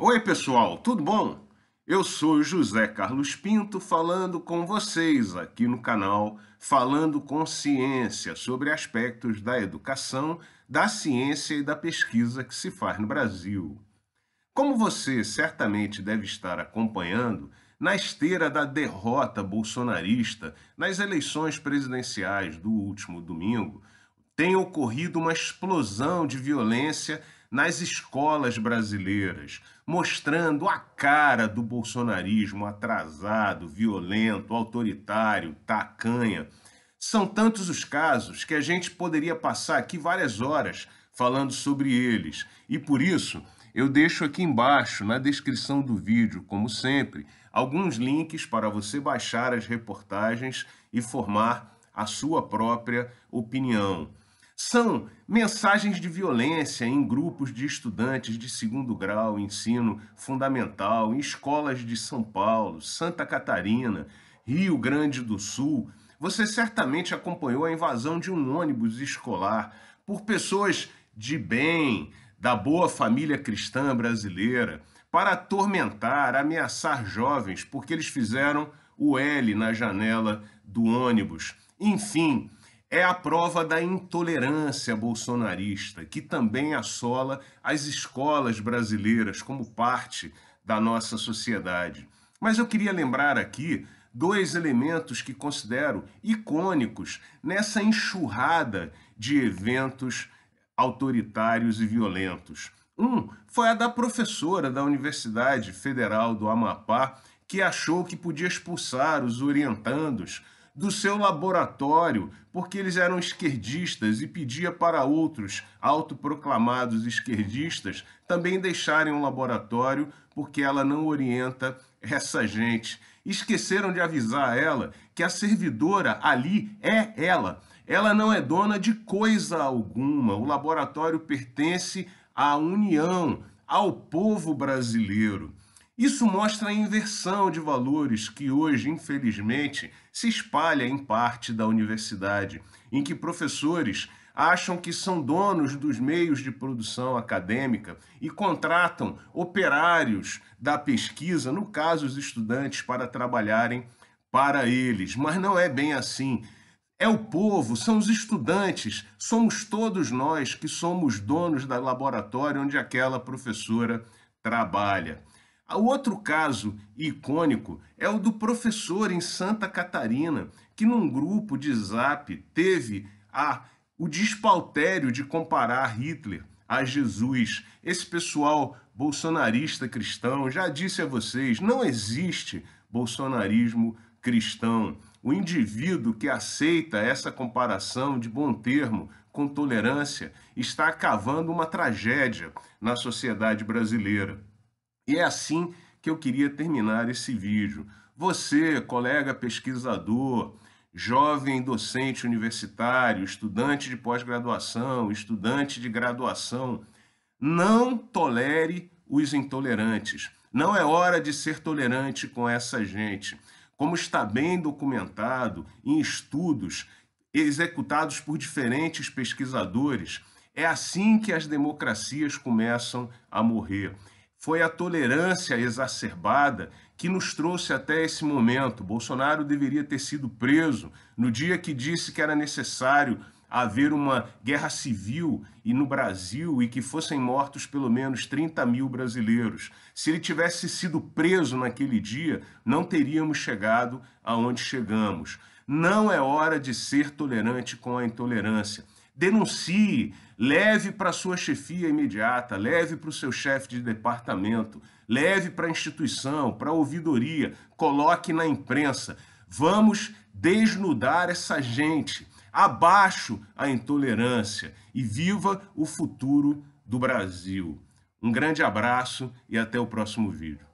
Oi, pessoal, tudo bom? Eu sou José Carlos Pinto falando com vocês aqui no canal Falando com Ciência sobre aspectos da educação, da ciência e da pesquisa que se faz no Brasil. Como você certamente deve estar acompanhando, na esteira da derrota bolsonarista nas eleições presidenciais do último domingo, tem ocorrido uma explosão de violência nas escolas brasileiras, mostrando a cara do bolsonarismo atrasado, violento, autoritário, tacanha. São tantos os casos que a gente poderia passar aqui várias horas falando sobre eles. E por isso, eu deixo aqui embaixo, na descrição do vídeo, como sempre, alguns links para você baixar as reportagens e formar a sua própria opinião. São mensagens de violência em grupos de estudantes de segundo grau, ensino fundamental, em escolas de São Paulo, Santa Catarina, Rio Grande do Sul. Você certamente acompanhou a invasão de um ônibus escolar por pessoas de bem, da boa família cristã brasileira, para atormentar, ameaçar jovens porque eles fizeram o L na janela do ônibus. Enfim, é a prova da intolerância bolsonarista, que também assola as escolas brasileiras como parte da nossa sociedade. Mas eu queria lembrar aqui dois elementos que considero icônicos nessa enxurrada de eventos autoritários e violentos. Um foi a da professora da Universidade Federal do Amapá, que achou que podia expulsar os orientandos do seu laboratório, porque eles eram esquerdistas e pedia para outros autoproclamados esquerdistas também deixarem o laboratório, porque ela não orienta essa gente. Esqueceram de avisar ela que a servidora ali é ela. Ela não é dona de coisa alguma. O laboratório pertence à União, ao povo brasileiro. Isso mostra a inversão de valores que hoje, infelizmente, se espalha em parte da universidade, em que professores acham que são donos dos meios de produção acadêmica e contratam operários da pesquisa, no caso os estudantes, para trabalharem para eles. Mas não é bem assim. É o povo, são os estudantes, somos todos nós que somos donos da laboratório onde aquela professora trabalha. O outro caso icônico é o do professor em Santa Catarina, que num grupo de zap teve a, o despautério de comparar Hitler a Jesus. Esse pessoal bolsonarista cristão, já disse a vocês, não existe bolsonarismo cristão. O indivíduo que aceita essa comparação de bom termo com tolerância está cavando uma tragédia na sociedade brasileira. E é assim que eu queria terminar esse vídeo. Você, colega pesquisador, jovem docente universitário, estudante de pós-graduação, estudante de graduação, não tolere os intolerantes. Não é hora de ser tolerante com essa gente. Como está bem documentado em estudos executados por diferentes pesquisadores, é assim que as democracias começam a morrer. Foi a tolerância exacerbada que nos trouxe até esse momento. Bolsonaro deveria ter sido preso no dia que disse que era necessário haver uma guerra civil e no Brasil e que fossem mortos pelo menos 30 mil brasileiros. Se ele tivesse sido preso naquele dia, não teríamos chegado aonde chegamos. Não é hora de ser tolerante com a intolerância denuncie, leve para sua chefia imediata, leve para o seu chefe de departamento, leve para a instituição, para a ouvidoria, coloque na imprensa. Vamos desnudar essa gente, abaixo a intolerância e viva o futuro do Brasil. Um grande abraço e até o próximo vídeo.